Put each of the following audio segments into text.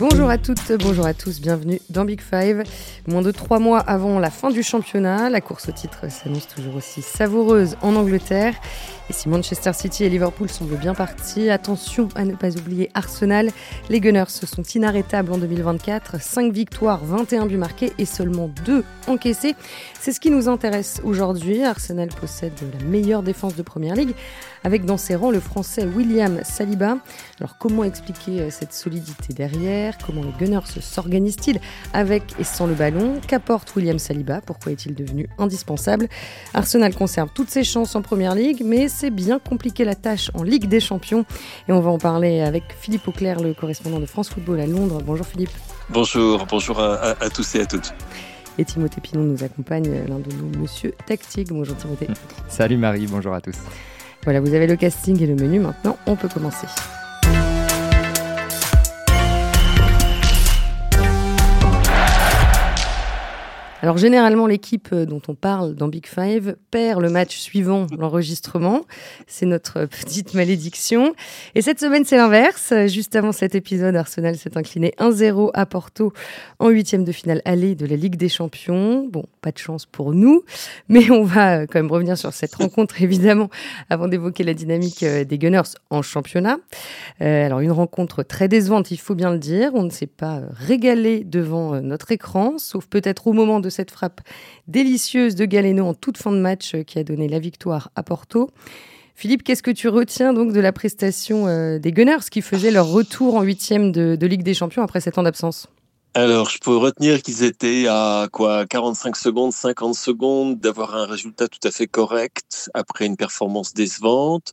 Bonjour à toutes, bonjour à tous, bienvenue dans Big Five. Moins de trois mois avant la fin du championnat, la course au titre s'annonce toujours aussi savoureuse en Angleterre. Et si Manchester City et Liverpool semblent bien partis, attention à ne pas oublier Arsenal. Les Gunners se sont inarrêtables en 2024, 5 victoires, 21 buts marqués et seulement 2 encaissés. C'est ce qui nous intéresse aujourd'hui. Arsenal possède la meilleure défense de Première Ligue, avec dans ses rangs le français William Saliba. Alors comment expliquer euh, cette solidité derrière? Comment les Gunners s'organisent-ils avec et sans le ballon? Qu'apporte William Saliba? Pourquoi est-il devenu indispensable? Arsenal conserve toutes ses chances en Première Ligue, mais c'est bien compliqué la tâche en Ligue des Champions. Et on va en parler avec Philippe Auclair, le correspondant de France Football à Londres. Bonjour Philippe. Bonjour, bonjour à, tous et à toutes. Et Timothée Pinon nous accompagne, l'un de nos monsieur tactique. Bonjour Timothée. Salut Marie, bonjour à tous. Voilà, vous avez le casting et le menu. Maintenant, on peut commencer. Alors généralement, l'équipe euh, dont on parle dans Big Five perd le match suivant l'enregistrement. C'est notre petite malédiction. Et cette semaine, c'est l'inverse. Juste avant cet épisode, Arsenal s'est incliné 1-0 à Porto en huitième de finale allée de la Ligue des Champions. Bon, pas de chance pour nous, mais on va euh, quand même revenir sur cette rencontre, évidemment, avant d'évoquer la dynamique euh, des Gunners en championnat. alors une rencontre très décevante, il faut bien le dire. On ne s'est pas régalé devant notre écran, sauf peut-être au moment de cette frappe délicieuse de Galeno en toute fin de match euh, qui a donné la victoire à Porto. Philippe, qu'est-ce que tu retiens donc de la prestation euh, des Gunners qui faisaient leur retour en huitième de, Ligue des Champions après sept ans d'absence? Alors, je peux retenir qu'ils étaient à quoi 45 secondes, 50 secondes d'avoir un résultat tout à fait correct après une performance décevante.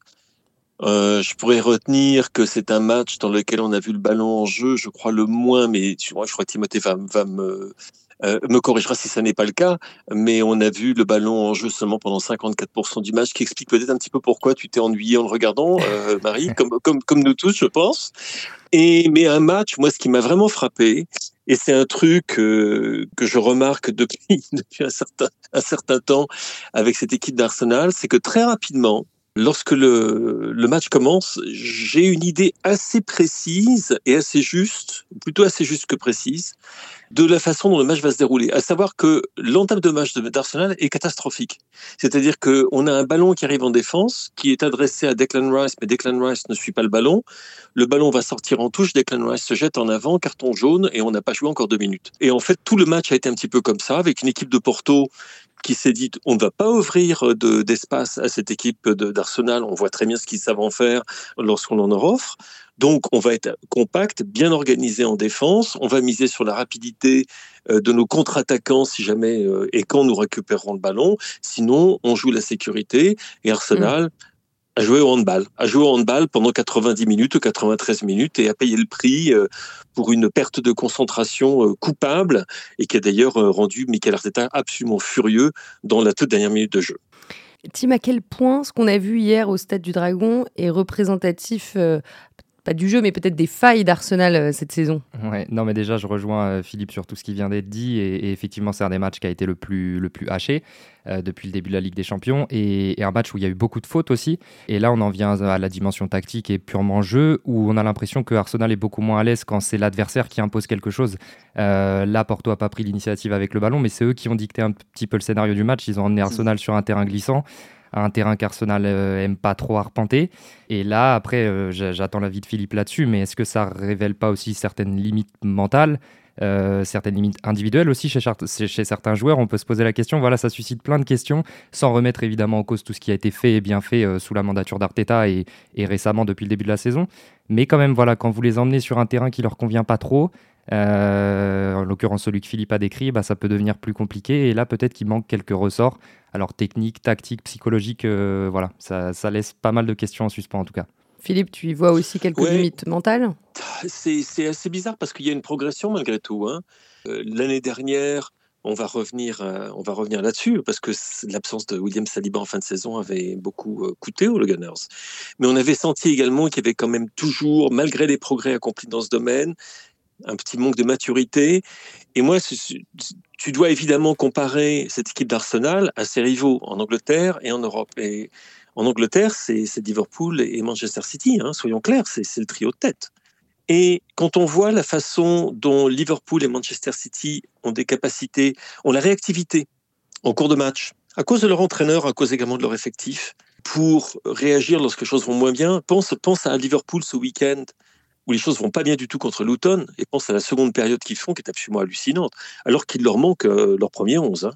Euh, je pourrais retenir que c'est un match dans lequel on a vu le ballon en jeu, je crois le moins, mais je crois que Timothée va me, euh, me corrigera si ça n'est pas le cas, mais on a vu le ballon en jeu seulement pendant 54% du match, qui explique peut-être un petit peu pourquoi tu t'es ennuyé en le regardant, euh, Marie, comme, comme, comme nous tous, je pense. Et, mais un match, moi, ce qui m'a vraiment frappé, et c'est un truc euh, que je remarque depuis, depuis un, certain, un certain temps avec cette équipe d'Arsenal, c'est que très rapidement, lorsque le, le match commence, j'ai une idée assez précise et assez juste, plutôt assez juste que précise, de la façon dont le match va se dérouler. À savoir que l'entame de match d'Arsenal est catastrophique. C'est-à-dire qu'on a un ballon qui arrive en défense, qui est adressé à Declan Rice, mais Declan Rice ne suit pas le ballon. Le ballon va sortir en touche, Declan Rice se jette en avant, carton jaune, et on n'a pas joué encore deux minutes. Et en fait, tout le match a été un petit peu comme ça, avec une équipe de Porto qui s'est dit on ne va pas ouvrir d'espace à cette équipe d'Arsenal. On voit très bien ce qu'ils savent en faire lorsqu'on en offre. Donc, on va être compact, bien organisé en défense. On va miser sur la rapidité euh, de nos contre-attaquants si jamais euh, et quand nous récupérons le ballon. Sinon, on joue la sécurité. Et Arsenal, a joué au handball, a joué au handball pendant 90 minutes ou 93 minutes et a payé le prix euh, pour une perte de concentration coupable et qui a d'ailleurs rendu Michael Arteta absolument furieux dans la toute dernière minute de jeu. Tim, à quel point ce qu'on a vu hier au Stade du Dragon est représentatif pas du jeu, mais peut-être des failles d'Arsenal euh, cette saison. Ouais, non, mais déjà, je rejoins euh, Philippe sur tout ce qui vient d'être dit. Et, effectivement, c'est un des matchs qui a été le plus, le plus haché euh, depuis le début de la Ligue des Champions. Et, un match où il y a eu beaucoup de fautes aussi. Et là, on en vient à la dimension tactique et purement jeu, où on a l'impression que Arsenal est beaucoup moins à l'aise quand c'est l'adversaire qui impose quelque chose. là, Porto n'a pas pris l'initiative avec le ballon, mais c'est eux qui ont dicté un petit peu le scénario du match. Ils ont emmené Arsenal sur un terrain glissant un terrain qu'Arsenal euh, aime pas trop arpenter. Et là, après, euh, j'attends l'avis de Philippe là-dessus, mais est-ce que ça révèle pas aussi certaines limites mentales euh, certaines limites individuelles aussi chez, certains joueurs? On peut se poser la question, voilà, ça suscite plein de questions, sans remettre évidemment en cause tout ce qui a été fait et bien fait sous la mandature d'Arteta et, et, récemment depuis le début de la saison. Mais quand même, voilà, quand vous les emmenez sur un terrain qui leur convient pas trop, en l'occurrence celui que Philippe a décrit, bah, ça peut devenir plus compliqué. Et là, peut-être qu'il manque quelques ressorts. Alors technique, tactique, psychologique, euh, voilà, ça, ça, laisse pas mal de questions en suspens en tout cas. Philippe, tu y vois aussi quelques limites mentales? C'est assez bizarre parce qu'il y a une progression malgré tout. Hein. Euh, l'année dernière, on va revenir, on va revenir là-dessus parce que l'absence de William Saliba en fin de saison avait beaucoup coûté aux Gunners. Mais on avait senti également qu'il y avait quand même toujours, malgré les progrès accomplis dans ce domaine, un petit manque de maturité. Et moi, tu dois évidemment comparer cette équipe d'Arsenal à ses rivaux en Angleterre et en Europe. Et en Angleterre, c'est Liverpool et Manchester City, hein, soyons clairs, c'est le trio de tête. Et quand on voit la façon dont Liverpool et Manchester City ont des capacités, ont la réactivité en cours de match, à cause de leur entraîneur, à cause également de leur effectif, pour réagir lorsque les choses vont moins bien, pense, pense à Liverpool ce week-end où les choses vont pas bien du tout contre Luton, et pense à la seconde période qu'ils font, qui est absolument hallucinante, alors qu'il leur manque euh, leur premier 11. Hein.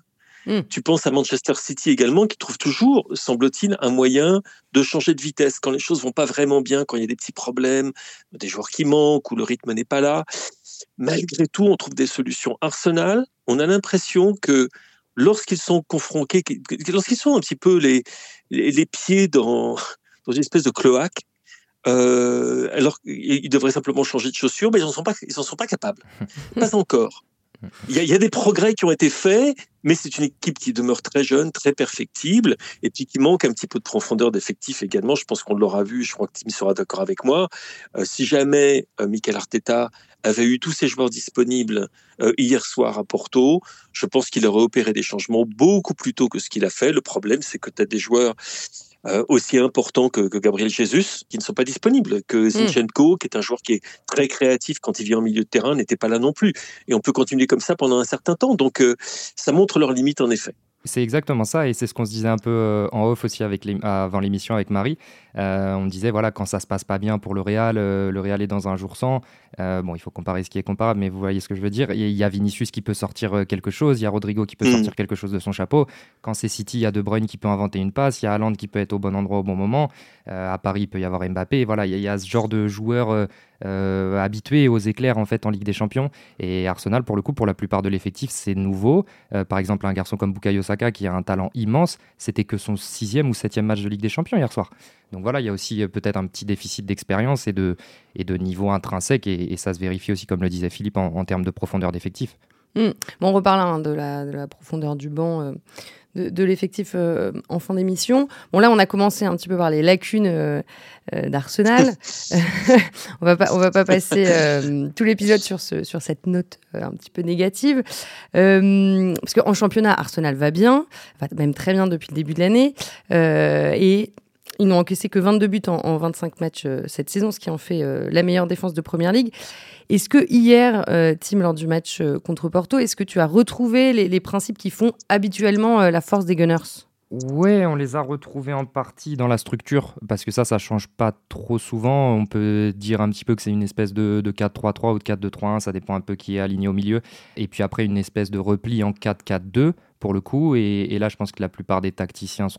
Hmm. Tu penses à Manchester City également, qui trouve toujours, semble-t-il, un moyen de changer de vitesse quand les choses vont pas vraiment bien, quand il y a des petits problèmes, des joueurs qui manquent ou le rythme n'est pas là. Malgré tout, on trouve des solutions. Arsenal, on a l'impression que lorsqu'ils sont confrontés, lorsqu'ils sont un petit peu les, les, pieds dans, dans une espèce de cloaque, euh, alors ils devraient simplement changer de chaussures, mais ils n'en sont, pas, ils sont pas capables. pas encore. Il y, a, des progrès qui ont été faits, mais c'est une équipe qui demeure très jeune, très perfectible, et puis qui manque un petit peu de profondeur d'effectif également. Je pense qu'on l'aura vu, je crois que Tim sera d'accord avec moi. Euh, si jamais euh, Michael Arteta avait eu tous ses joueurs disponibles euh, hier soir à Porto, je pense qu'il aurait opéré des changements beaucoup plus tôt que ce qu'il a fait. Le problème, c'est que tu as des joueurs euh, aussi importants que, Gabriel Jesus, qui ne sont pas disponibles, que hmm. Zinchenko, qui est un joueur qui est très créatif quand il vient en milieu de terrain, n'était pas là non plus. Et on peut continuer comme ça pendant un certain temps. Donc euh, ça montre leurs limites en effet. C'est exactement ça, et c'est ce qu'on se disait un peu euh, en off aussi avec avant l'émission avec Marie. Euh, on disait, voilà, quand ça se passe pas bien pour le Real, euh, le Real est dans un jour sans. bon, il faut comparer ce qui est comparable, mais vous voyez ce que je veux dire. Il y a Vinicius qui peut sortir quelque chose, il y a Rodrigo qui peut mm. sortir quelque chose de son chapeau. Quand c'est City, il y a De Bruyne qui peut inventer une passe, il y a Haaland qui peut être au bon endroit au bon moment. à Paris, il peut y avoir Mbappé. Voilà, il y, a ce genre de joueurs habitués aux éclairs en fait en Ligue des Champions. Et Arsenal, pour le coup, pour la plupart de l'effectif, c'est nouveau. par exemple, un garçon comme Bukayo Saka qui a un talent immense, c'était que son sixième ou septième match de Ligue des Champions hier soir. Donc voilà, il y a aussi euh, peut-être un petit déficit d'expérience et de, et de niveau intrinsèque, et, ça se vérifie aussi, comme le disait Philippe, en, termes de profondeur d'effectif. Hmm. Bon, on reparle hein, de, la, de, la, profondeur du banc. Euh, de, l'effectif euh, en fin d'émission. Bon, là, on a commencé un petit peu par les lacunes d'Arsenal. on va pas, on va pas passer tout l'épisode sur, ce, sur cette note un petit peu négative. parce qu'en championnat, Arsenal va bien, va même très bien depuis le début de l'année. et ils n'ont encaissé que 22 buts en, 25 matchs euh, cette saison, ce qui en fait euh, la meilleure défense de Première Ligue. Est-ce que hier, euh, Tim, lors du match contre Porto, est-ce que tu as retrouvé les, principes qui font habituellement la force des Gunners? Ouais, on les a retrouvés en partie dans la structure, parce que ça, ça change pas trop souvent. On peut dire un petit peu que c'est une espèce de 4-3-3 ou de 4-2-3-1, ça dépend un peu qui est aligné au milieu. Et puis après, une espèce de repli en 4-4-2 pour le coup. Et, là, je pense que la plupart des tacticiens se,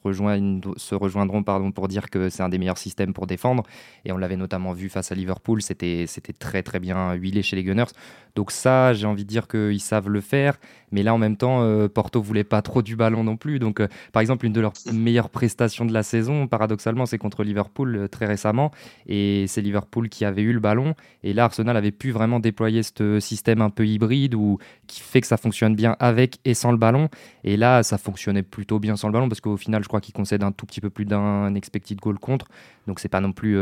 rejoindront pardon, pour dire que c'est un des meilleurs systèmes pour défendre. Et on l'avait notamment vu face à Liverpool, c'était très très bien huilé chez les Gunners. Donc ça, j'ai envie de dire qu'ils savent le faire. Mais là, en même temps, euh, Porto voulait pas trop du ballon non plus. Donc, euh, par exemple, une de leurs meilleures prestations de la saison, paradoxalement, c'est contre Liverpool euh, très récemment. Et c'est Liverpool qui avait eu le ballon. Et là, Arsenal avait pu vraiment déployer ce système un peu hybride ou qui fait que ça fonctionne bien avec et sans le ballon. Et là, ça fonctionnait plutôt bien sans le ballon parce qu'au final, je crois qu'ils concèdent un tout petit peu plus d'un expected goal contre. Donc, c'est pas non plus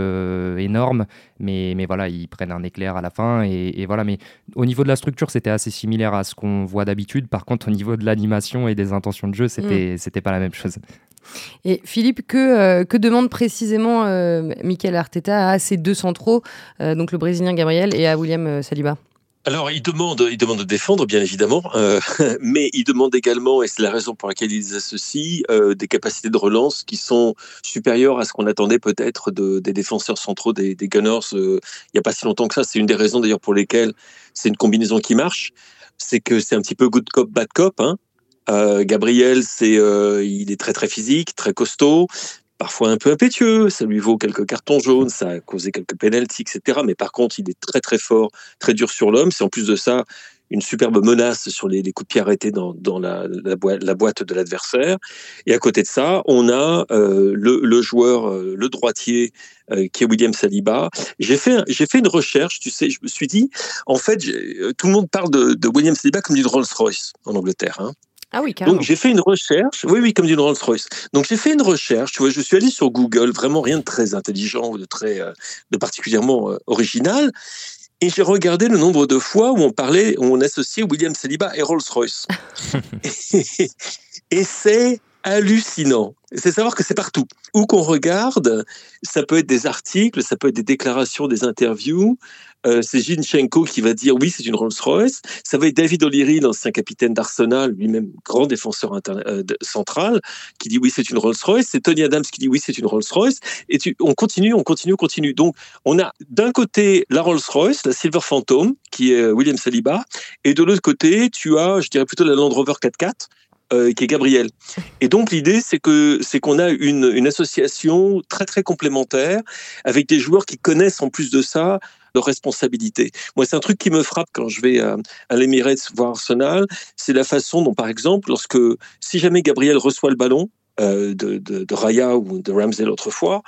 énorme. Mais, mais voilà, ils prennent un éclair à la fin. Et, et voilà. Mais au niveau de la structure, c'était assez similaire à ce qu'on voit d'habitude. Par contre, au niveau de l'animation et des intentions de jeu, c'était mm. c'était pas la même chose. Et Philippe, que, euh, que demande précisément euh, Michael Arteta à ses deux centraux, euh, donc le Brésilien Gabriel et à William Saliba? Alors, il demande, il demande de défendre, bien évidemment, euh, mais il demande également, et c'est la raison pour laquelle ils associent, euh, des capacités de relance qui sont supérieures à ce qu'on attendait peut-être de, des défenseurs centraux des, Gunners euh, il n'y a pas si longtemps que ça. C'est une des raisons d'ailleurs pour lesquelles c'est une combinaison qui marche. C'est que c'est un petit peu good cop, bad cop. Hein. Gabriel, c'est, il est très très physique, très costaud, parfois un peu impétueux, ça lui vaut quelques cartons jaunes, ça a causé quelques pénalties, etc. Mais par contre, il est très très fort, très dur sur l'homme. C'est en plus de ça une superbe menace sur les, coups de pied arrêtés dans, la, boîte, de l'adversaire. Et à côté de ça, on a euh, le, joueur, euh, le droitier, euh, qui est William Saliba. J'ai fait, j'ai fait une recherche, tu sais, je me suis dit, en fait, tout le monde parle de, William Saliba comme du Rolls-Royce en Angleterre. Hein. Ah oui, Donc j'ai fait une recherche, oui, oui, comme d'une Rolls-Royce. Donc j'ai fait une recherche, tu vois, je suis allé sur Google, vraiment rien de très intelligent ou de très, euh, de particulièrement euh, original, et j'ai regardé le nombre de fois où on parlait, où on associait William Saliba et Rolls-Royce. et, c'est hallucinant. C'est savoir que c'est partout. Où qu'on regarde, ça peut être des articles, ça peut être des déclarations, des interviews. Euh, c'est Zinchenko qui va dire oui, c'est une Rolls-Royce. Ça va être David O'Leary, l'ancien capitaine d'Arsenal, lui-même grand défenseur euh, central, qui dit oui, c'est une Rolls-Royce. C'est Tony Adams qui dit oui, c'est une Rolls-Royce. Et on continue, on continue, on continue. Donc, on a d'un côté la Rolls-Royce, la Silver Phantom, qui est William Saliba, et de l'autre côté, tu as, je dirais plutôt la Land Rover 4x4, euh, qui est Gabriel. Et donc l'idée, c'est que c'est qu'on a une, une, association très très complémentaire avec des joueurs qui connaissent en plus de ça leurs responsabilités. Moi, c'est un truc qui me frappe quand je vais à, à l'Emirates voir Arsenal, c'est la façon dont, par exemple, lorsque si jamais Gabriel reçoit le ballon, euh, de, de, Raya ou de Ramsey l'autre fois,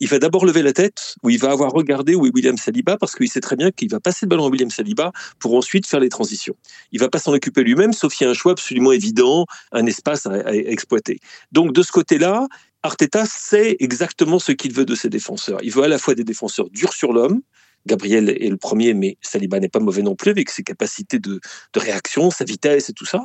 il va d'abord lever la tête, où il va avoir regardé où est William Saliba, parce qu'il sait très bien qu'il va passer le ballon à William Saliba pour ensuite faire les transitions. Il va pas s'en occuper lui-même, sauf qu'il y a un choix absolument évident, un espace à, exploiter. Donc de ce côté-là, Arteta sait exactement ce qu'il veut de ses défenseurs. Il veut à la fois des défenseurs durs sur l'homme, Gabriel est le premier, mais Saliba n'est pas mauvais non plus avec ses capacités de, réaction, sa vitesse et tout ça.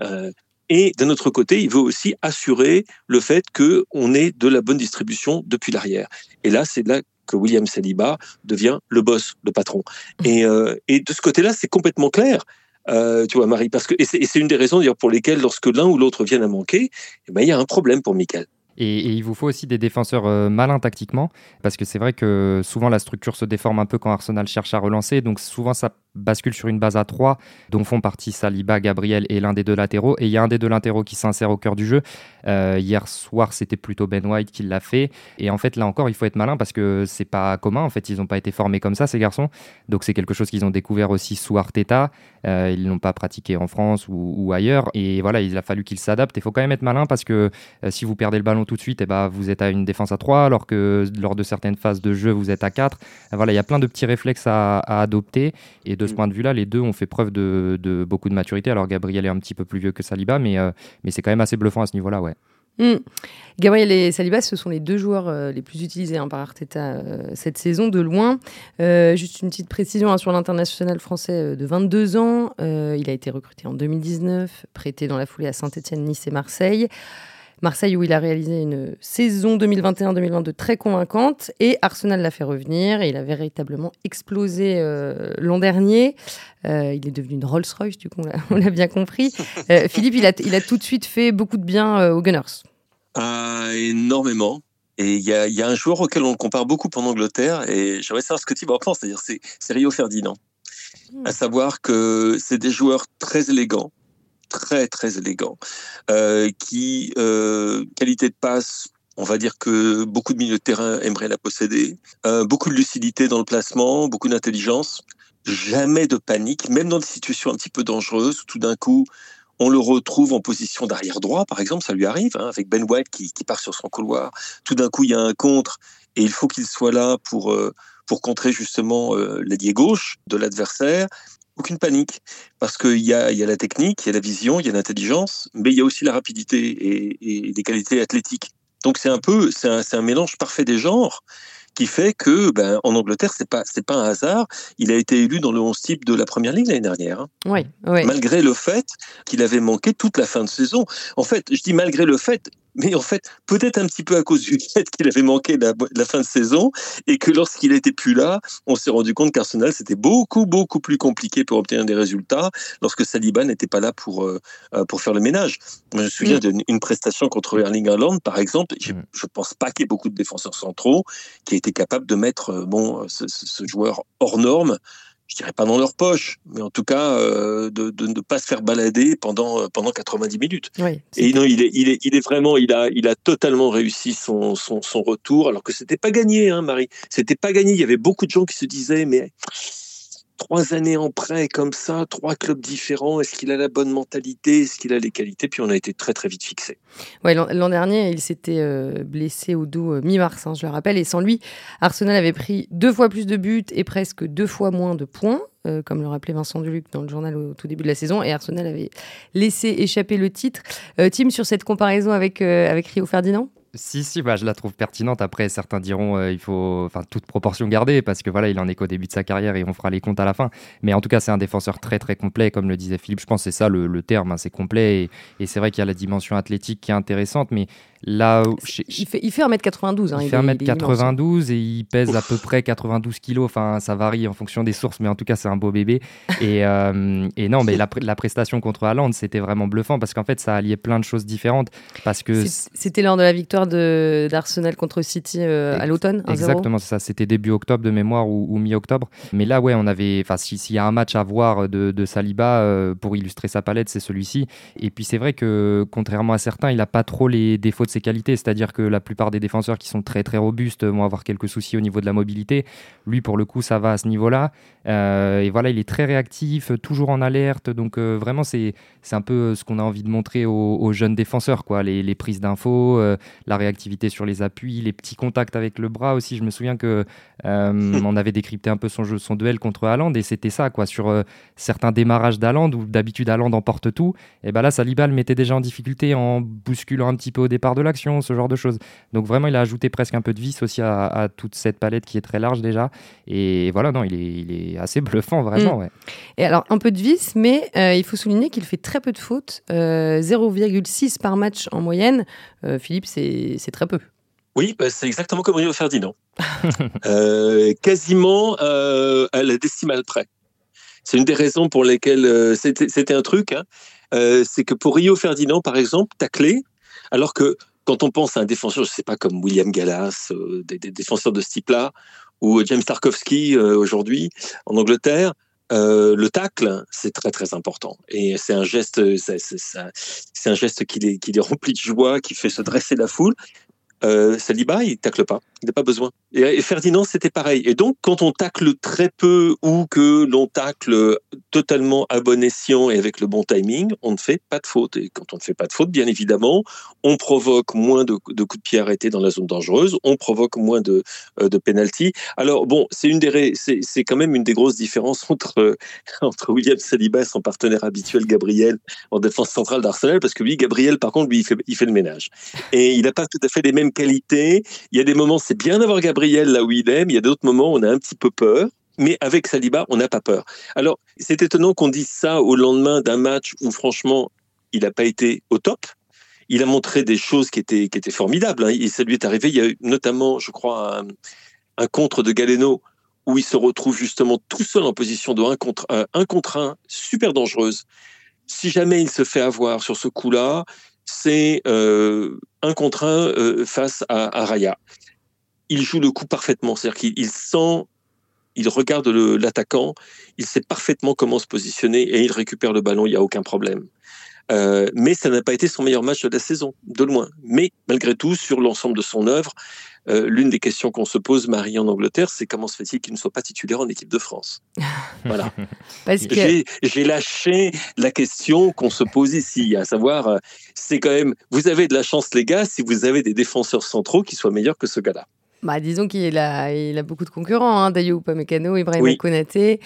Euh, et d'un autre côté, il veut aussi assurer le fait qu'on ait de la bonne distribution depuis l'arrière. Et là, c'est là que William Saliba devient le boss, le patron. Mmh. Et, euh, et de ce côté-là, c'est complètement clair. Euh, tu vois, Marie, parce que et c'est une des raisons d'ailleurs pour lesquelles, lorsque l'un ou l'autre viennent à manquer, eh ben, il y a un problème pour Michael. Et, il vous faut aussi des défenseurs euh, malins tactiquement, parce que c'est vrai que souvent la structure se déforme un peu quand Arsenal cherche à relancer, donc souvent ça bascule sur une base à 3, dont font partie Saliba, Gabriel et l'un des deux latéraux. Et il y a un des deux latéraux qui s'insère au cœur du jeu. Euh, hier soir, c'était plutôt Ben White qui l'a fait. Et en fait, là encore, il faut être malin parce que c'est pas commun. En fait, ils n'ont pas été formés comme ça, ces garçons. Donc c'est quelque chose qu'ils ont découvert aussi sous Arteta. Euh, ils l'ont pas pratiqué en France ou, ailleurs. Et voilà, il a fallu qu'ils s'adaptent. Il faut quand même être malin parce que euh, si vous perdez le ballon tout de suite, et eh ben, vous êtes à une défense à 3, alors que lors de certaines phases de jeu, vous êtes à 4. Voilà, il y a plein de petits réflexes à, à adopter. Et de ce mm. point de vue-là, les deux ont fait preuve de, beaucoup de maturité. Alors Gabriel est un petit peu plus vieux que Saliba, mais, euh, mais c'est quand même assez bluffant à ce niveau-là, ouais. Hmm. Gabriel et Saliba, ce sont les deux joueurs euh, les plus utilisés hein, par Arteta euh, cette saison, de loin. juste une petite précision hein, sur l'international français de 22 ans. il a été recruté en 2019, prêté dans la foulée à Saint-Etienne, Nice et Marseille. Marseille où il a réalisé une saison 2021-2022 très convaincante et Arsenal l'a fait revenir et il a véritablement explosé euh, l'an dernier. Euh, il est devenu une Rolls-Royce, du coup, on l'a bien compris. Euh, Philippe, il a, il a tout de suite fait beaucoup de bien aux Gunners. Énormément. Et il y a, y a, un joueur auquel on compare beaucoup en Angleterre, et j'aimerais savoir ce que tu en penses, c'est-à-dire c'est Rio Ferdinand. Hmm. À savoir que c'est des joueurs très élégants, très très élégant, euh, qui euh, qualité de passe. On va dire que beaucoup de milieux de terrain aimeraient la posséder. Euh, beaucoup de lucidité dans le placement, beaucoup d'intelligence. Jamais de panique, même dans des situations un petit peu dangereuses. Tout d'un coup, on le retrouve en position d'arrière droit, par exemple, ça lui arrive, hein, avec Ben White qui, part sur son couloir. Tout d'un coup, il y a un contre et il faut qu'il soit là pour, pour contrer justement l'allié gauche de l'adversaire aucune panique, parce qu'il y a, y a la technique, il y a la vision, il y a l'intelligence, mais il y a aussi la rapidité et, et des qualités athlétiques. Donc c'est un peu, c'est un, un, mélange parfait des genres qui fait que, ben, en Angleterre, c'est pas, c'est pas un hasard. Il a été élu dans le 11 type de la première ligue l'année dernière. Hein. Oui, oui. Malgré le fait qu'il avait manqué toute la fin de saison. En fait, je dis malgré le fait, mais en fait, peut-être un petit peu à cause du fait qu'il avait manqué la, la, fin de saison et que lorsqu'il n'était plus là, on s'est rendu compte qu'Arsenal, c'était beaucoup, beaucoup plus compliqué pour obtenir des résultats lorsque Saliba n'était pas là pour, euh, euh, pour faire le ménage. je me souviens mm. d'une prestation contre Erling Haaland, par exemple. Je ne mm. pense pas qu'il y ait beaucoup de défenseurs centraux qui aient été capables de mettre euh, bon, ce, ce joueur hors norme je dirais pas dans leur poche, mais en tout cas euh, de, ne pas se faire balader pendant pendant 90 minutes. et non, il est, il est, il est vraiment, il a, il a totalement réussi son, son, son retour, alors que c'était pas gagné, hein, Marie. C'était pas gagné. Il y avait beaucoup de gens qui se disaient, mais trois années en prêt comme ça, trois clubs différents. Est-ce qu'il a la bonne mentalité Est-ce qu'il a les qualités Puis on a été très très vite fixé. L'an dernier, il s'était euh, blessé au dos euh, mi-mars, hein, je le rappelle, et sans lui, Arsenal avait pris deux fois plus de buts et presque deux fois moins de points. Euh, comme le rappelait Vincent Duluc dans le journal au tout début de la saison, et Arsenal avait laissé échapper le titre. Tim, sur cette comparaison avec, avec Rio Ferdinand? Si, si, bah, je la trouve pertinente. Après, certains diront euh, il faut enfin, toute proportion garder parce que voilà, il en est qu'au début de sa carrière et on fera les comptes à la fin. Mais en tout cas, c'est un défenseur très très complet, comme le disait Philippe. Je pense c'est ça le, terme, hein, c'est complet. Et, et c'est vrai qu'il y a la dimension athlétique qui est intéressante, mais Là il, fait, il fait 1m92. Hein, il, fait 1m92 et il pèse à peu près 92 kg. Enfin, ça varie en fonction des sources, mais en tout cas, c'est un beau bébé. Et, euh, et non, mais la, la, prestation contre Haaland, c'était vraiment bluffant parce qu'en fait, ça alliait plein de choses différentes. Parce que c'était lors de la victoire d'Arsenal contre City euh, à l'automne. Exactement, ça. C'était début octobre de mémoire ou, mi-octobre. Mais là, ouais, on avait. Enfin, s'il y a un match à voir de, de Saliba euh, pour illustrer sa palette, c'est celui-ci. Et puis, c'est vrai que contrairement à certains, il n'a pas trop les défauts de ses qualités, c'est-à-dire que la plupart des défenseurs qui sont très très robustes vont avoir quelques soucis au niveau de la mobilité. Lui, pour le coup, ça va à ce niveau-là. Euh, et voilà, il est très réactif, toujours en alerte. Donc euh, vraiment, c'est un peu ce qu'on a envie de montrer aux, jeunes défenseurs, quoi. Les, prises d'infos, euh, la réactivité sur les appuis, les petits contacts avec le bras aussi. Je me souviens que on avait décrypté un peu son jeu, son duel contre Haaland, et c'était ça, quoi. Sur certains démarrages d'Haaland où d'habitude Haaland emporte tout, et ben là, Saliba le mettait déjà en difficulté en bousculant un petit peu au départ de l'action, ce genre de choses. Donc vraiment, il a ajouté presque un peu de vis aussi à, toute cette palette qui est très large déjà. Et voilà, non, il est, il est assez bluffant, vraiment. Mm. Et alors, un peu de vis, mais euh, il faut souligner qu'il fait très peu de fautes, 0,6 euh, par match en moyenne. Euh, Philippe, c'est très peu. Oui, bah, c'est exactement comme Rio Ferdinand. quasiment à la décimale près. C'est une des raisons pour lesquelles c'était un truc. Hein. c'est que pour Rio Ferdinand, par exemple, tacler, alors que quand on pense à un défenseur, je ne sais pas, comme William Gallas, euh, des, défenseurs de ce type-là, ou James Tarkovsky euh, aujourd'hui en Angleterre, euh, le tacle, c'est très très important. Et c'est un geste, c'est un geste qui les, qui de joie, qui fait se dresser la foule. Saliba, il tacle pas, il n'a pas besoin. Et, Ferdinand, c'était pareil. Et donc, quand on tacle très peu ou que l'on tacle totalement à bon escient et avec le bon timing, on ne fait pas de faute. Et quand on ne fait pas de faute, bien évidemment, on provoque moins de, coups de pied arrêtés dans la zone dangereuse, on provoque moins de, euh, de. Alors bon, c'est une des, c'est quand même une des grosses différences entre entre William Saliba et son partenaire habituel Gabriel en défense centrale d'Arsenal, parce que lui, Gabriel, par contre, lui, il fait, il fait le ménage et il n'a pas tout à fait les mêmes qualité. Il y a des moments, c'est bien d'avoir Gabriel là où il aime. Il y a d'autres moments, on a un petit peu peur. Mais avec Saliba, on n'a pas peur. Alors, c'est étonnant qu'on dise ça au lendemain d'un match où, franchement, il n'a pas été au top. Il a montré des choses qui étaient, qui étaient formidables. Hein. Et ça lui est arrivé. Il y a eu notamment, je crois, un, contre de Galeno où il se retrouve justement tout seul en position de 1 contre 1, 1 contre 1, super dangereuse. Si jamais il se fait avoir sur ce coup-là, c'est euh, un contre un euh, face à, Raya. Il joue le coup parfaitement, c'est-à-dire qu'il sent, il regarde l'attaquant, il sait parfaitement comment se positionner et il récupère le ballon, il n'y a aucun problème. Euh, mais ça n'a pas été son meilleur match de la saison, de loin. Mais malgré tout, sur l'ensemble de son œuvre, euh, l'une des questions qu'on se pose, Marie, en Angleterre, c'est comment se fait-il qu'il ne soit pas titulaire en équipe de France? Voilà. J'ai lâché la question qu'on se pose ici, à savoir, euh, c'est quand même, vous avez de la chance, les gars, si vous avez des défenseurs centraux qui soient meilleurs que ce gars-là. Bah, disons qu'il a, il a beaucoup de concurrents. Hein. Dayo Upamecano, Ibrahim Konaté,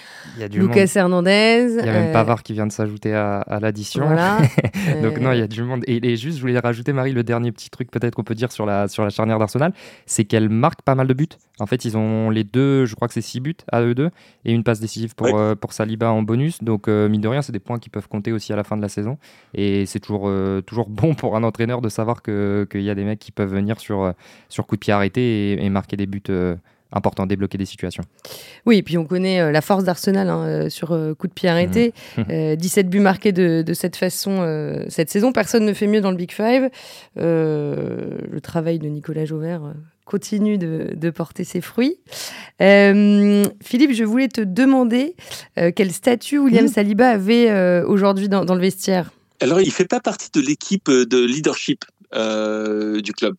Lucas Hernandez. Il y a même euh, Pavard qui vient de s'ajouter à, l'addition. Voilà. Donc non, il y a du monde. Et, juste, je voulais rajouter, Marie, le dernier petit truc peut-être qu'on peut dire sur la, sur la charnière d'Arsenal, c'est qu'elle marque pas mal de buts. En fait, ils ont les deux, je crois que c'est six buts à eux deux, et une passe décisive pour, euh, pour Saliba en bonus. Donc, euh, mine de rien, c'est des points qui peuvent compter aussi à la fin de la saison. Et c'est toujours, toujours bon pour un entraîneur de savoir qu'il y a des mecs qui peuvent venir sur, sur coup de pied arrêté et, et marquer des buts euh, importants, débloquer des situations. Oui, et puis on connaît euh, la force d'Arsenal hein, euh, sur coup de pied arrêté. 17 mmh. buts marqués de, cette façon cette saison. Personne ne fait mieux dans le Big Five. le travail de Nicolas Jauvert continue de, porter ses fruits. Philippe, je voulais te demander quel statut William mmh. Saliba avait aujourd'hui dans, dans, le vestiaire? Alors, il ne fait pas partie de l'équipe de leadership du club.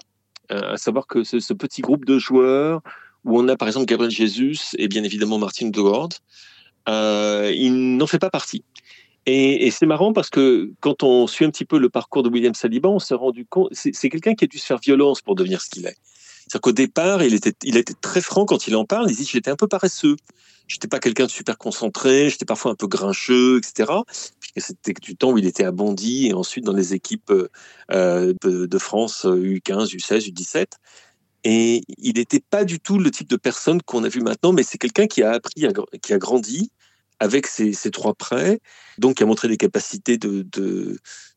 Euh, à savoir que ce, petit groupe de joueurs où on a par exemple Gabriel Jesus et bien évidemment Martin Degaard, euh, il n'en fait pas partie. Et, c'est marrant parce que quand on suit un petit peu le parcours de William Saliba, on s'est rendu compte, c'est quelqu'un qui a dû se faire violence pour devenir ce qu'il est. C'est-à-dire qu'au départ, il était, très franc quand il en parle. Il dit j'étais un peu paresseux. J'étais pas quelqu'un de super concentré, j'étais parfois un peu grincheux, etc. C'était du temps où il était à Bondy et ensuite dans les équipes euh, de France U15, U16, U17. Et il n'était pas du tout le type de personne qu'on a vu maintenant, mais c'est quelqu'un qui a appris, qui a grandi avec ces, trois prêts, donc qui a montré des capacités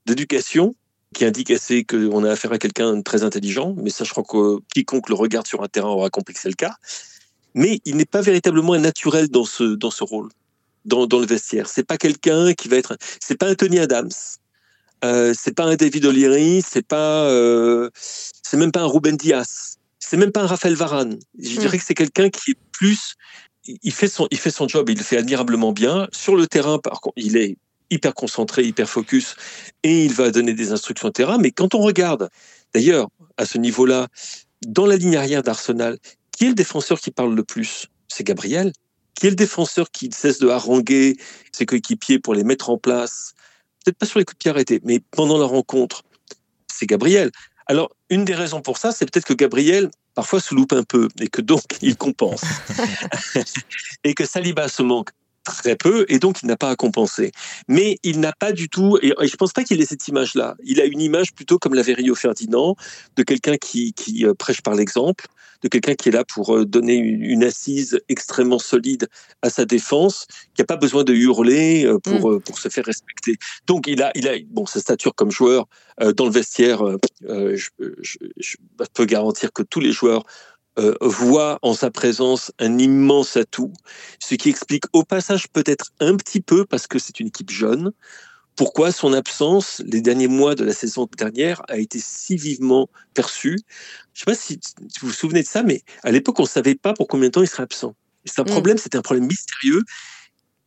d'éducation, qui indique assez qu'on a affaire à quelqu'un de très intelligent, mais ça, je crois que quiconque le regarde sur un terrain aura compris que c'est le cas. Mais il n'est pas véritablement un naturel dans ce, dans ce rôle, dans, dans le vestiaire. C'est pas quelqu'un qui va être. C'est pas un Tony Adams. Euh, c'est pas un David O'Leary, c'est pas, euh, c'est même pas un Ruben Diaz, c'est même pas un Raphaël Varane. Je hmm. dirais que c'est quelqu'un qui est plus il fait son, il fait son job, il le fait admirablement bien. Sur le terrain, par contre, il est hyper concentré, hyper focus, et il va donner des instructions au terrain. Mais quand on regarde, d'ailleurs, à ce niveau-là, dans la ligne arrière d'Arsenal, qui est le défenseur qui parle le plus? C'est Gabriel. Qui est le défenseur qui cesse de haranguer ses coéquipiers pour les mettre en place? Peut-être pas sur les coups de pied arrêtés, mais pendant la rencontre, c'est Gabriel. Alors, une des raisons pour ça, c'est peut-être que Gabriel parfois se loupe un peu et que donc il compense. et que Saliba se manque très peu et donc il n'a pas à compenser. Mais il n'a pas du tout, et, je ne pense pas qu'il ait cette image-là. Il a une image plutôt comme la Rio Ferdinand, de quelqu'un qui, qui euh, prêche par l'exemple, de quelqu'un qui est là pour euh, donner une, assise extrêmement solide à sa défense, qui n'a pas besoin de hurler euh, pour, mm. pour se faire respecter. Donc il a, il a bon, sa stature comme joueur dans le vestiaire, je, je peux garantir que tous les joueurs euh, voit en sa présence un immense atout, ce qui explique au passage peut-être un petit peu, parce que c'est une équipe jeune, pourquoi son absence les derniers mois de la saison dernière a été si vivement perçue. Je ne sais pas si vous vous souvenez de ça, mais à l'époque, on ne savait pas pour combien de temps il serait absent. C'est un mm. problème, c'était un problème mystérieux,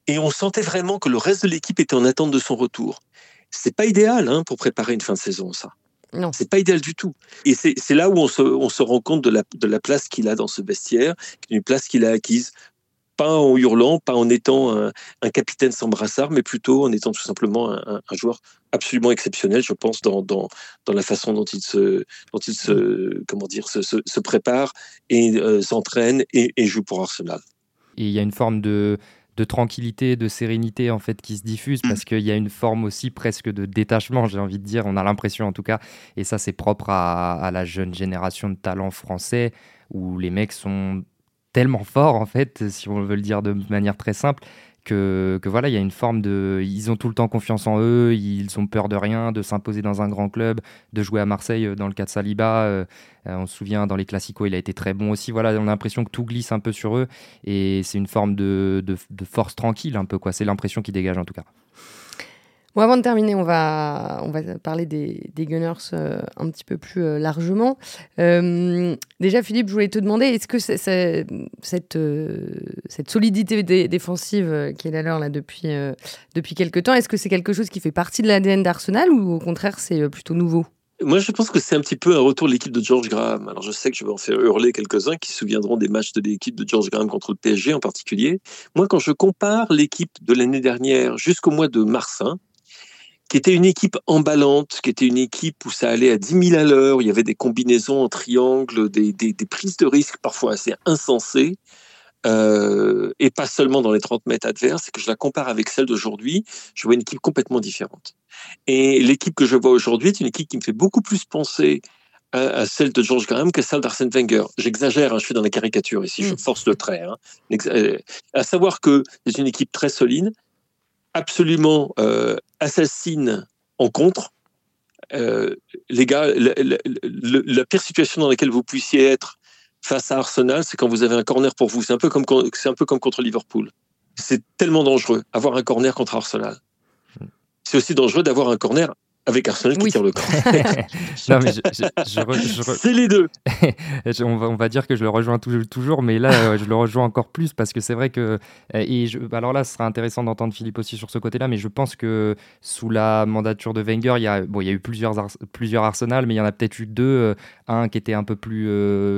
et on sentait vraiment que le reste de l'équipe était en attente de son retour. C'est pas idéal hein, pour préparer une fin de saison, ça. Non. C'est pas idéal du tout. Et c'est là où on se, on se, rend compte de la, de la place qu'il a dans ce vestiaire, une place qu'il a acquise pas en hurlant, pas en étant un, capitaine sans brassard, mais plutôt en étant tout simplement un, joueur absolument exceptionnel, je pense, dans, dans, dans, la façon dont il se, dont il se, comment dire, se, se, prépare et euh, s'entraîne et, et joue pour Arsenal. Et il y a une forme de, de tranquillité, de sérénité en fait qui se diffuse mm. parce qu'il y a une forme aussi presque de détachement, j'ai envie de dire. On a l'impression en tout cas, et ça c'est propre à, la jeune génération de talents français où les mecs sont tellement forts en fait, si on veut le dire de manière très simple, que, voilà, il y a une forme de. Ils ont tout le temps confiance en eux, ils ont peur de rien, de s'imposer dans un grand club, de jouer à Marseille euh, dans le cas de Saliba. Euh, euh, on se souvient, dans les classicos, il a été très bon aussi. Voilà, on a l'impression que tout glisse un peu sur eux et c'est une forme de, de force tranquille, un peu, quoi. C'est l'impression qui dégage en tout cas. Bon, avant de terminer, on va, on va parler des, Gunners euh, un petit peu plus euh, largement. Euh, déjà, Philippe, je voulais te demander, est-ce que cette, cette solidité défensive qui est la leur là, depuis, depuis quelques temps, est-ce que c'est quelque chose qui fait partie de l'ADN d'Arsenal ou au contraire c'est plutôt nouveau? Moi, je pense que c'est un petit peu un retour de l'équipe de George Graham. Alors, je sais que je vais en faire hurler quelques-uns qui se souviendront des matchs de l'équipe de George Graham contre le PSG en particulier. Moi, quand je compare l'équipe de l'année dernière jusqu'au mois de mars, hein, qui était une équipe emballante, qui était une équipe où ça allait à 10 000 à l'heure, il y avait des combinaisons en triangle, des, des, prises de risques parfois assez insensées, euh, et pas seulement dans les 30 mètres adverses, et que je la compare avec celle d'aujourd'hui, je vois une équipe complètement différente. Et l'équipe que je vois aujourd'hui est une équipe qui me fait beaucoup plus penser à, celle de George Graham que celle d'Arsène Wenger. J'exagère, hein, je suis dans la caricature ici, je mm. force le trait. Hein. Euh, à savoir que c'est une équipe très solide, absolument euh, assassine en contre. Euh, les gars, la, pire situation dans laquelle vous puissiez être face à Arsenal, c'est quand vous avez un corner pour vous. C'est un peu comme c'est un peu comme contre Liverpool. C'est tellement dangereux avoir un corner contre Arsenal. Hmm. C'est aussi dangereux d'avoir un corner avec Arsenal qui tire le camp. c'est les deux. on, va, on, va, dire que je le rejoins toujours, mais là, euh, je le rejoins encore plus parce que c'est vrai que. Euh, et je, alors là, ce sera intéressant d'entendre Philippe aussi sur ce côté-là, mais je pense que sous la mandature de Wenger, il y a, bon, il y a eu plusieurs, plusieurs Arsenal, mais il y en a peut-être eu deux. Euh, un qui était un peu plus.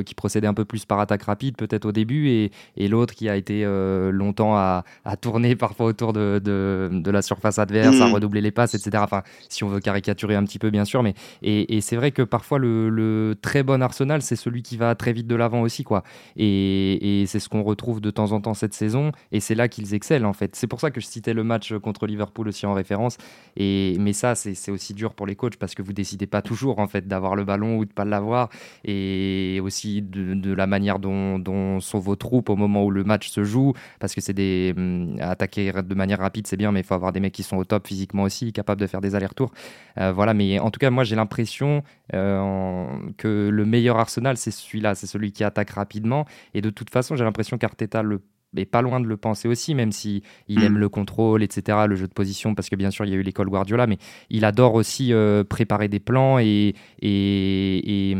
qui procédait un peu plus par attaque rapide, peut-être au début, et, et l'autre qui a été longtemps à, à, tourner parfois autour de, de, de la surface adverse, à mm. redoubler les passes, etc. Enfin, si on veut carrément caricaturer un petit peu, bien sûr, mais et, c'est vrai que parfois le, très bon Arsenal, c'est celui qui va très vite de l'avant aussi, quoi. Et, c'est ce qu'on retrouve de temps en temps cette saison, et c'est là qu'ils excellent en fait. C'est pour ça que je citais le match contre Liverpool aussi en référence. Et mais ça, c'est aussi dur pour les coachs parce que vous décidez pas toujours en fait d'avoir le ballon ou de pas l'avoir, et aussi de, la manière dont, dont, sont vos troupes au moment où le match se joue, parce que c'est des hum, attaquer de manière rapide, c'est bien, mais il faut avoir des mecs qui sont au top physiquement aussi, capables de faire des allers-retours. Euh, voilà, mais en tout cas, moi j'ai l'impression euh, que le meilleur Arsenal, c'est celui-là, c'est celui qui attaque rapidement. Et de toute façon, j'ai l'impression qu'Arteta le mais pas loin de le penser aussi, même si il aime mm. le contrôle, etc., le jeu de position, parce que bien sûr il y a eu l'école Guardiola, mais il adore aussi euh, préparer des plans et, et,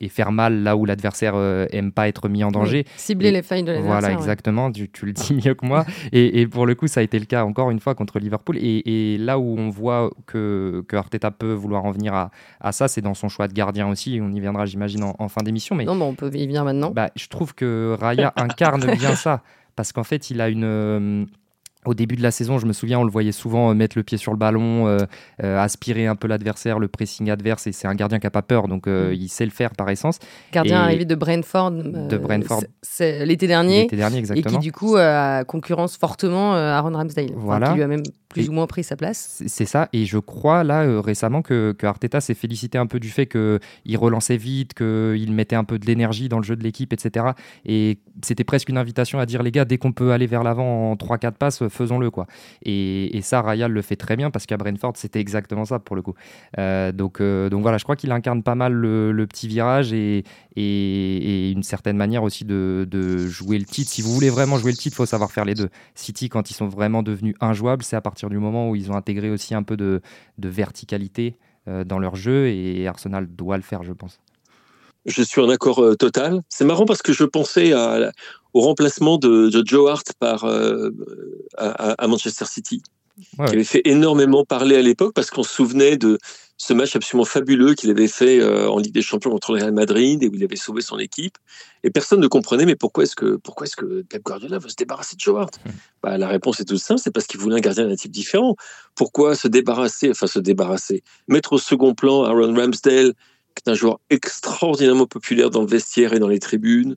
et, faire mal là où l'adversaire euh, aime pas être mis en danger. cibler les failles de l'adversaire. Voilà, exactement, tu, le dis mieux que moi. et, pour le coup, ça a été le cas encore une fois contre Liverpool. Et, là où on voit que, que Arteta peut vouloir en venir à, à ça, c'est dans son choix de gardien aussi. On y viendra, j'imagine, en, fin d'émission. Mais non, mais on peut y venir maintenant. Bah, je trouve que Raya incarne bien ça parce qu'en fait, il a une euh, au début de la saison, je me souviens, on le voyait souvent euh, mettre le pied sur le ballon, euh, euh, aspirer un peu l'adversaire, le pressing adverse. Et c'est un gardien qui n'a pas peur, donc mm. il sait le faire par essence. Gardien arrivé de Brentford. de Brentford. L'été dernier. L'été dernier, exactement. Et qui du coup concurrence fortement Aaron Ramsdale. Voilà. qui lui a même plus ou moins pris sa place. C'est ça. Et je crois là récemment que, que Arteta s'est félicité un peu du fait qu'il relançait vite, qu'il mettait un peu de l'énergie dans le jeu de l'équipe, etc. Et c'était presque une invitation à dire les gars, dès qu'on peut aller vers l'avant en 3-4 passes, faisons-le. quoi. Et, ça, Raya le fait très bien parce qu'à Brentford, c'était exactement ça pour le coup. Euh, donc, euh, donc voilà, je crois qu'il incarne pas mal le, petit virage et, et, une certaine manière aussi de, jouer le titre. Si vous voulez vraiment jouer le titre, il faut savoir faire les deux. City, quand ils sont vraiment devenus injouables, c'est à partir du moment où ils ont intégré aussi un peu de, verticalité euh, dans leur jeu et Arsenal doit le faire, je pense. Je suis en accord total. C'est marrant parce que je pensais à, au remplacement de, Joe Hart par, euh, à, Manchester City, qui avait fait énormément parler à l'époque parce qu'on se souvenait de ce match absolument fabuleux qu'il avait fait euh, en Ligue des Champions contre le Real Madrid et où il avait sauvé son équipe. Et personne ne comprenait, mais pourquoi est-ce que, pourquoi est-ce que Pep Guardiola veut se débarrasser de Hart hmm. bah, La réponse est toute simple, c'est parce qu'il voulait un gardien d'un type différent. Pourquoi se débarrasser, enfin se débarrasser, mettre au second plan Aaron Ramsdale, qui est un joueur extraordinairement populaire dans le vestiaire et dans les tribunes,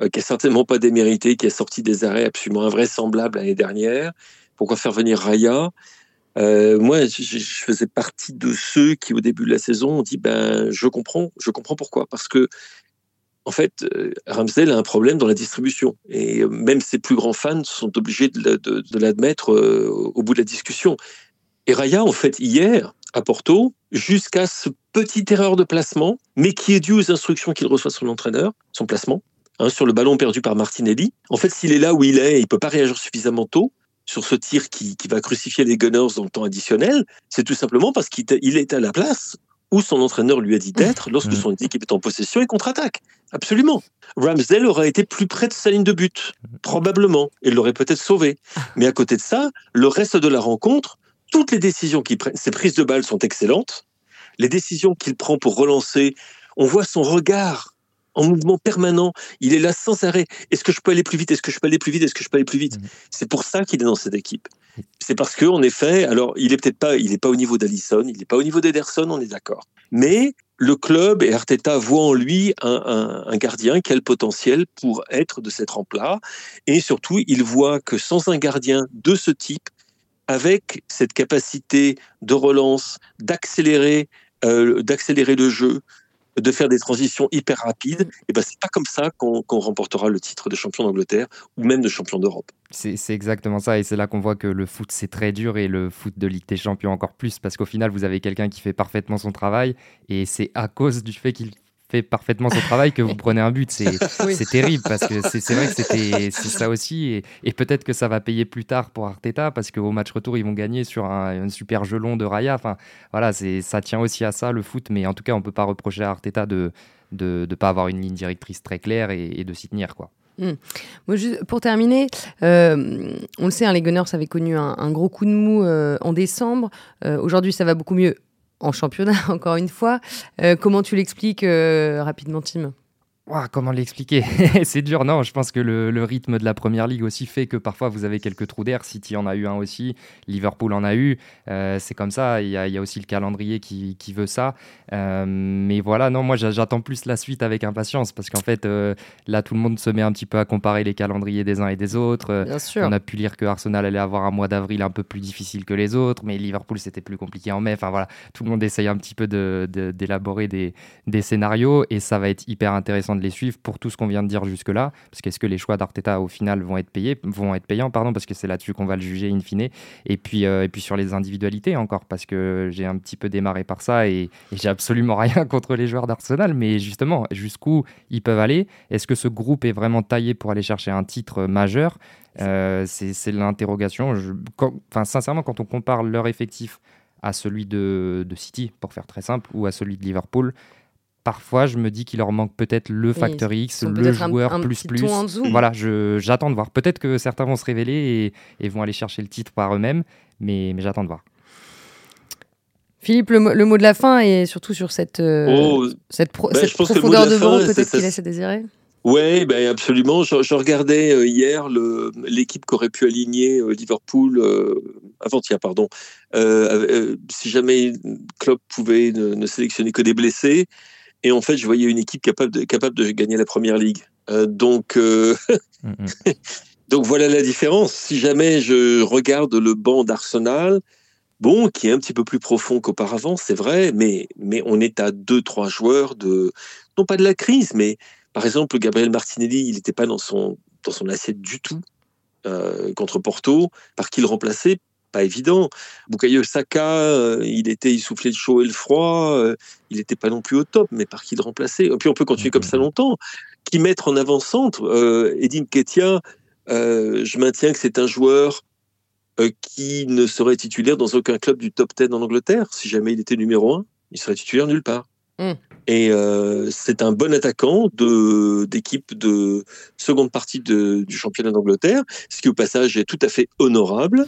euh, qui a certainement pas démérité, qui a sorti des arrêts absolument invraisemblables l'année dernière. Pourquoi faire venir Raya? Euh, moi, je, faisais partie de ceux qui, au début de la saison, ont dit ben, je comprends, je comprends pourquoi. Parce que, en fait, euh, Ramsdale a un problème dans la distribution. Et même ses plus grands fans sont obligés de, l'admettre au bout de la discussion. Et Raya, en fait, hier, à Porto, jusqu'à ce petit erreur de placement, mais qui est dû aux instructions qu'il reçoit son entraîneur, son placement, Hein, sur le ballon perdu par Martinelli. En fait, s'il est là où il est, il peut pas réagir suffisamment tôt sur ce tir qui, va crucifier les Gunners dans le temps additionnel. C'est tout simplement parce qu'il est à la place où son entraîneur lui a dit d'être lorsque son équipe est en possession et contre-attaque. Absolument. Ramsdale aurait été plus près de sa ligne de but, probablement, et l'aurait peut-être sauvé. Mais à côté de ça, le reste de la rencontre, toutes les décisions qu'il prend, ses prises de balles sont excellentes. Les décisions qu'il prend pour relancer, on voit son regard en mouvement permanent. Il est là sans arrêt. Est-ce que je peux aller plus vite? Est-ce que je peux aller plus vite? Est-ce que je peux aller plus vite? Mmh. C'est pour ça qu'il est dans cette équipe. C'est parce que, en effet, alors il est peut-être pas, il n'est pas au niveau d'Alisson, il n'est pas au niveau d'Ederson, on est d'accord. Mais le club et Arteta voient en lui un, un, gardien qui a le potentiel pour être de cette rampe-là. Et surtout, il voit que sans un gardien de ce type, avec cette capacité de relance, d'accélérer, euh, d'accélérer le jeu, de faire des transitions hyper rapides, et ben c'est pas comme ça qu'on remportera le titre de champion d'Angleterre ou même de champion d'Europe. C'est exactement ça, et c'est là qu'on voit que le foot c'est très dur et le foot de Ligue des Champions encore plus, parce qu'au final vous avez quelqu'un qui fait parfaitement son travail, et c'est à cause du fait qu'il fait parfaitement son travail que vous prenez un but. C'est terrible parce que c'est vrai que c'était ça aussi. Et, peut-être que ça va payer plus tard pour Arteta parce qu'au match retour, ils vont gagner sur un, super jeu long de Raya. Enfin, voilà, ça tient aussi à ça le foot. Mais en tout cas, on peut pas reprocher à Arteta de ne de, pas avoir une ligne directrice très claire et, de s'y tenir. quoi. Hmm. Moi, juste pour terminer, euh, on le sait, hein, les Gunners avaient connu un, gros coup de mou euh, en décembre. Euh, aujourd'hui, ça va beaucoup mieux en championnat, encore une fois. Euh, comment tu l'expliques euh, rapidement, Tim? Comment l'expliquer? C'est dur, non Je pense que le, rythme de la première ligue aussi fait que parfois vous avez quelques trous d'air. City en a eu un aussi, Liverpool en a eu. Euh, c'est comme ça. Il y, a, aussi le calendrier qui, veut ça. Euh, mais voilà, non, moi j'attends plus la suite avec impatience parce qu'en fait, euh, là tout le monde se met un petit peu à comparer les calendriers des uns et des autres. Bien sûr. On a pu lire que Arsenal allait avoir un mois d'avril un peu plus difficile que les autres, mais Liverpool c'était plus compliqué en mai. Enfin voilà, tout le monde essaye un petit peu d'élaborer de, des, des scénarios et ça va être hyper intéressant les suivre pour tout ce qu'on vient de dire jusque-là. Parce qu'est-ce que les choix d'Arteta au final vont être payés, vont être payants, pardon, parce que c'est là-dessus qu'on va le juger in fine. Et puis, euh, et puis sur les individualités encore, parce que j'ai un petit peu démarré par ça et, j'ai absolument rien contre les joueurs d'Arsenal, mais justement, jusqu'où ils peuvent aller? Est-ce que ce groupe est vraiment taillé pour aller chercher un titre majeur? Euh, C'est l'interrogation. Enfin, sincèrement, quand on compare leur effectif à celui de, de, City, pour faire très simple, ou à celui de Liverpool, parfois je me dis qu'il leur manque peut-être le facteur X, le joueur plus plus. Voilà, j'attends de voir. Peut-être que certains vont se révéler et, vont aller chercher le titre par eux-mêmes, mais, mais j'attends de voir. Philippe, le, mot de la fin et surtout sur cette, euh, oh, cette, bah, profondeur de, vent, peut-être qu'il laisse à désirer. Oui, ben absolument. Je, regardais euh, hier l'équipe qu'aurait pu aligner euh, Liverpool avant-hier, pardon. si jamais Klopp pouvait ne, ne, sélectionner que des blessés, et en fait, je voyais une équipe capable de, capable de gagner la première ligue. Euh, donc, euh, donc voilà la différence. Si jamais je regarde le banc d'Arsenal, bon, qui est un petit peu plus profond qu'auparavant, c'est vrai, mais, mais on est à deux, trois joueurs de, non pas de la crise, mais par exemple, Gabriel Martinelli, il n'était pas dans son, dans son assiette du tout. Euh, contre Porto, par qui le remplacer? Pas évident. Bukayo Saka, euh, il était, il soufflait le chaud et le froid, euh, il n'était pas non plus au top, mais par qui le remplacer? Et puis on peut continuer comme ça mm-hmm. longtemps. Qui mettre en avant-centre euh, Edin Ketia, je maintiens que c'est un joueur qui ne serait titulaire dans aucun club du top 10 en Angleterre. Si jamais il était numéro 1, il serait titulaire nulle part. Mm. Et euh, c'est un bon attaquant d'équipe de seconde partie de, du championnat d'Angleterre, ce qui au passage est tout à fait honorable.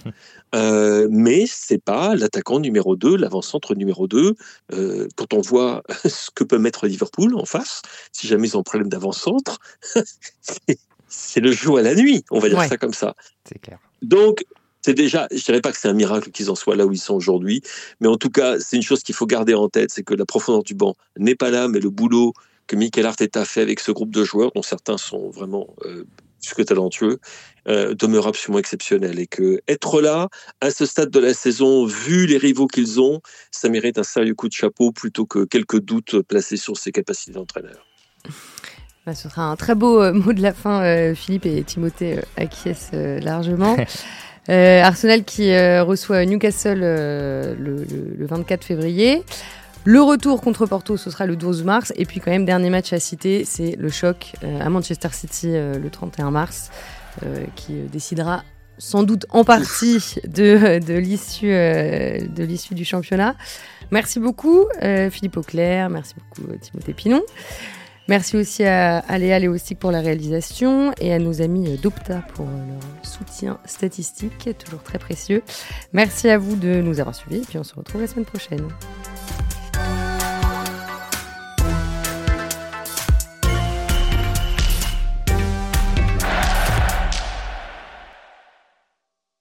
Euh, mais c'est pas l'attaquant numéro 2, l'avant-centre numéro 2. Euh, quand on voit ce que peut mettre Liverpool en face, si jamais ils ont un problème d'avant-centre, c'est le jour à la nuit, on va dire ça comme ça. C'est clair. Donc c'est déjà, je dirais pas que c'est un miracle qu'ils en soient là où ils sont aujourd'hui, mais en tout cas, c'est une chose qu'il faut garder en tête, c'est que la profondeur du banc n'est pas là, mais le boulot que Michael Arteta fait avec ce groupe de joueurs, dont certains sont vraiment euh, plus que talentueux, euh, demeure absolument exceptionnel. Et que être là, à ce stade de la saison, vu les rivaux qu'ils ont, ça mérite un sérieux coup de chapeau plutôt que quelques doutes placés sur ses capacités d'entraîneur. Bah, ce sera un très beau euh, mot de la fin, Philippe et Timothée acquiescent largement. Euh, Arsenal qui euh, reçoit Newcastle euh, le, 24 février. Le retour contre Porto, ce sera le 12 mars. Et puis quand même, dernier match à citer, c'est le choc à Manchester City le 31 mars, qui décidera sans doute en partie de, de l'issue du championnat. Merci beaucoup Philippe Auclair, merci beaucoup Timothée Pinon. Merci aussi à, Léa Léostic pour la réalisation et à nos amis d'Opta pour leur soutien statistique, toujours très précieux. Merci à vous de nous avoir suivis et puis on se retrouve la semaine prochaine.